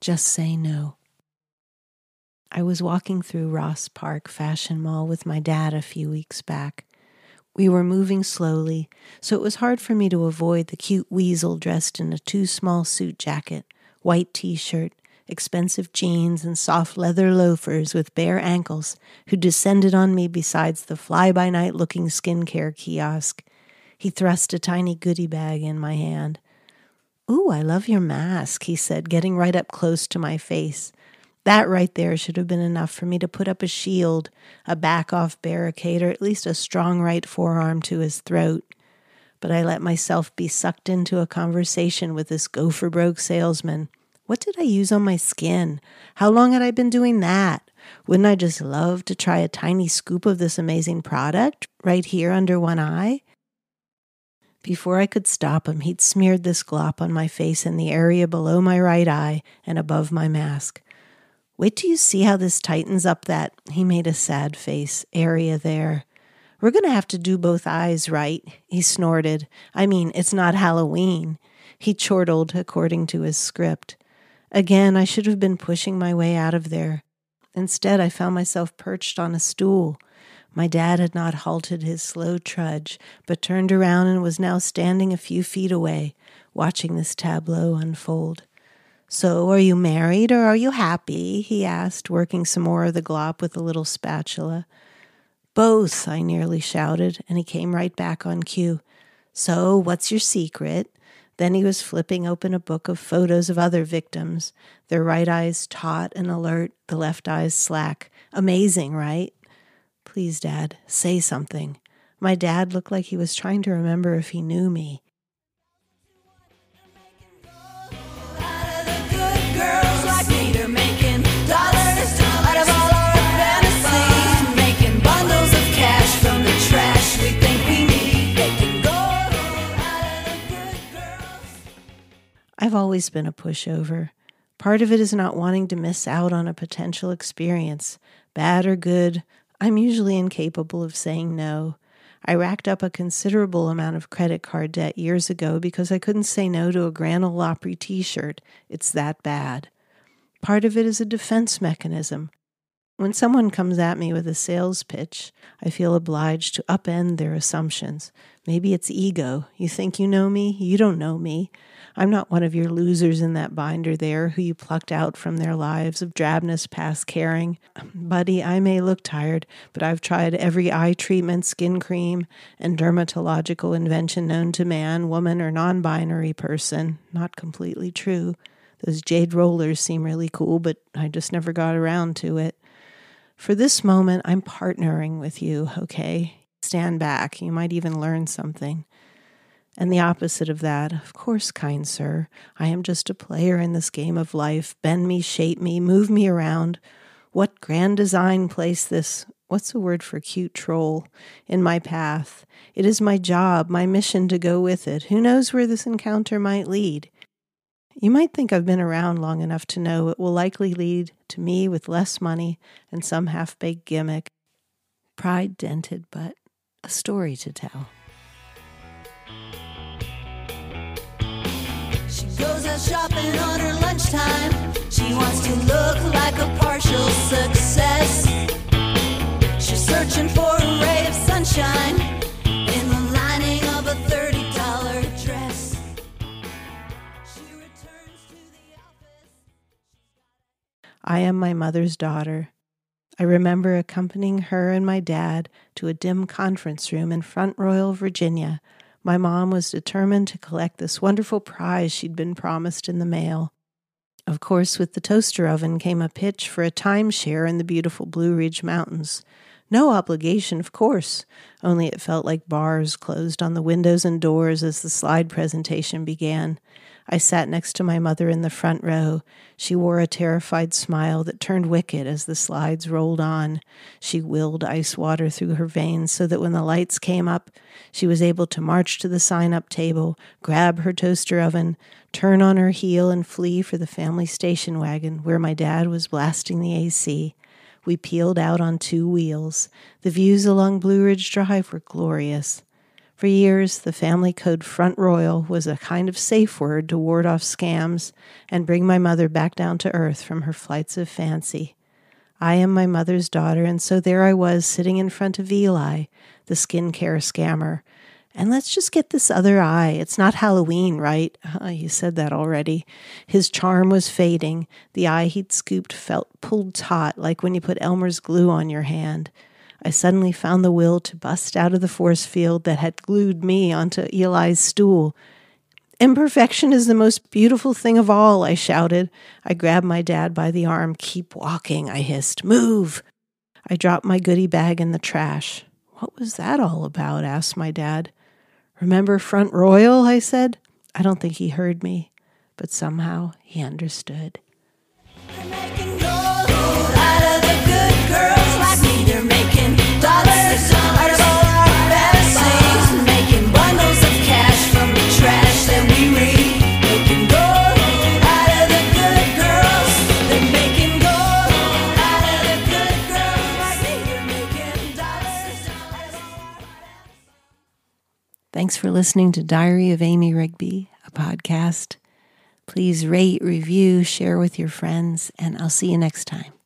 Just say no. I was walking through Ross Park Fashion Mall with my dad a few weeks back. We were moving slowly, so it was hard for me to avoid the cute weasel dressed in a too small suit jacket, white t shirt, expensive jeans, and soft leather loafers with bare ankles who descended on me besides the fly by night looking skincare kiosk. He thrust a tiny goodie bag in my hand. Ooh, I love your mask, he said, getting right up close to my face. That right there should have been enough for me to put up a shield, a back off barricade, or at least a strong right forearm to his throat. But I let myself be sucked into a conversation with this gopher broke salesman. What did I use on my skin? How long had I been doing that? Wouldn't I just love to try a tiny scoop of this amazing product right here under one eye? Before I could stop him, he'd smeared this glop on my face in the area below my right eye and above my mask. Wait till you see how this tightens up that, he made a sad face, area there. We're going to have to do both eyes right, he snorted. I mean, it's not Halloween. He chortled according to his script. Again, I should have been pushing my way out of there. Instead, I found myself perched on a stool. My dad had not halted his slow trudge, but turned around and was now standing a few feet away, watching this tableau unfold. So, are you married or are you happy? he asked, working some more of the glop with a little spatula. Both, I nearly shouted, and he came right back on cue. So, what's your secret? Then he was flipping open a book of photos of other victims, their right eyes taut and alert, the left eyes slack. Amazing, right? Please, Dad, say something. My dad looked like he was trying to remember if he knew me. I've always been a pushover. Part of it is not wanting to miss out on a potential experience. Bad or good, I'm usually incapable of saying no. I racked up a considerable amount of credit card debt years ago because I couldn't say no to a Grand Ole Opry t shirt. It's that bad. Part of it is a defense mechanism. When someone comes at me with a sales pitch, I feel obliged to upend their assumptions. Maybe it's ego. You think you know me? You don't know me. I'm not one of your losers in that binder there who you plucked out from their lives of drabness past caring. Buddy, I may look tired, but I've tried every eye treatment, skin cream, and dermatological invention known to man, woman, or non binary person. Not completely true. Those jade rollers seem really cool, but I just never got around to it. For this moment, I'm partnering with you, okay? Stand back. You might even learn something. And the opposite of that, of course, kind sir, I am just a player in this game of life. Bend me, shape me, move me around. What grand design placed this, what's the word for cute troll, in my path? It is my job, my mission to go with it. Who knows where this encounter might lead? You might think I've been around long enough to know it will likely lead to me with less money and some half baked gimmick. Pride dented, but a story to tell. She goes out shopping on her lunchtime. She wants to look like a partial success. I am my mother's daughter. I remember accompanying her and my dad to a dim conference room in Front Royal, Virginia. My mom was determined to collect this wonderful prize she'd been promised in the mail. Of course, with the toaster oven came a pitch for a timeshare in the beautiful Blue Ridge Mountains. No obligation, of course, only it felt like bars closed on the windows and doors as the slide presentation began. I sat next to my mother in the front row. She wore a terrified smile that turned wicked as the slides rolled on. She willed ice water through her veins so that when the lights came up, she was able to march to the sign up table, grab her toaster oven, turn on her heel, and flee for the family station wagon where my dad was blasting the AC. We peeled out on two wheels. The views along Blue Ridge Drive were glorious. For years, the family code Front Royal was a kind of safe word to ward off scams and bring my mother back down to earth from her flights of fancy. I am my mother's daughter, and so there I was sitting in front of Eli, the skincare scammer. And let's just get this other eye. It's not Halloween, right? Uh, you said that already. His charm was fading. The eye he'd scooped felt pulled taut, like when you put Elmer's glue on your hand. I suddenly found the will to bust out of the force field that had glued me onto Eli's stool. Imperfection is the most beautiful thing of all, I shouted. I grabbed my dad by the arm. Keep walking, I hissed. Move! I dropped my goodie bag in the trash. What was that all about? asked my dad. Remember Front Royal? I said. I don't think he heard me, but somehow he understood. Thanks for listening to Diary of Amy Rigby, a podcast. Please rate, review, share with your friends, and I'll see you next time.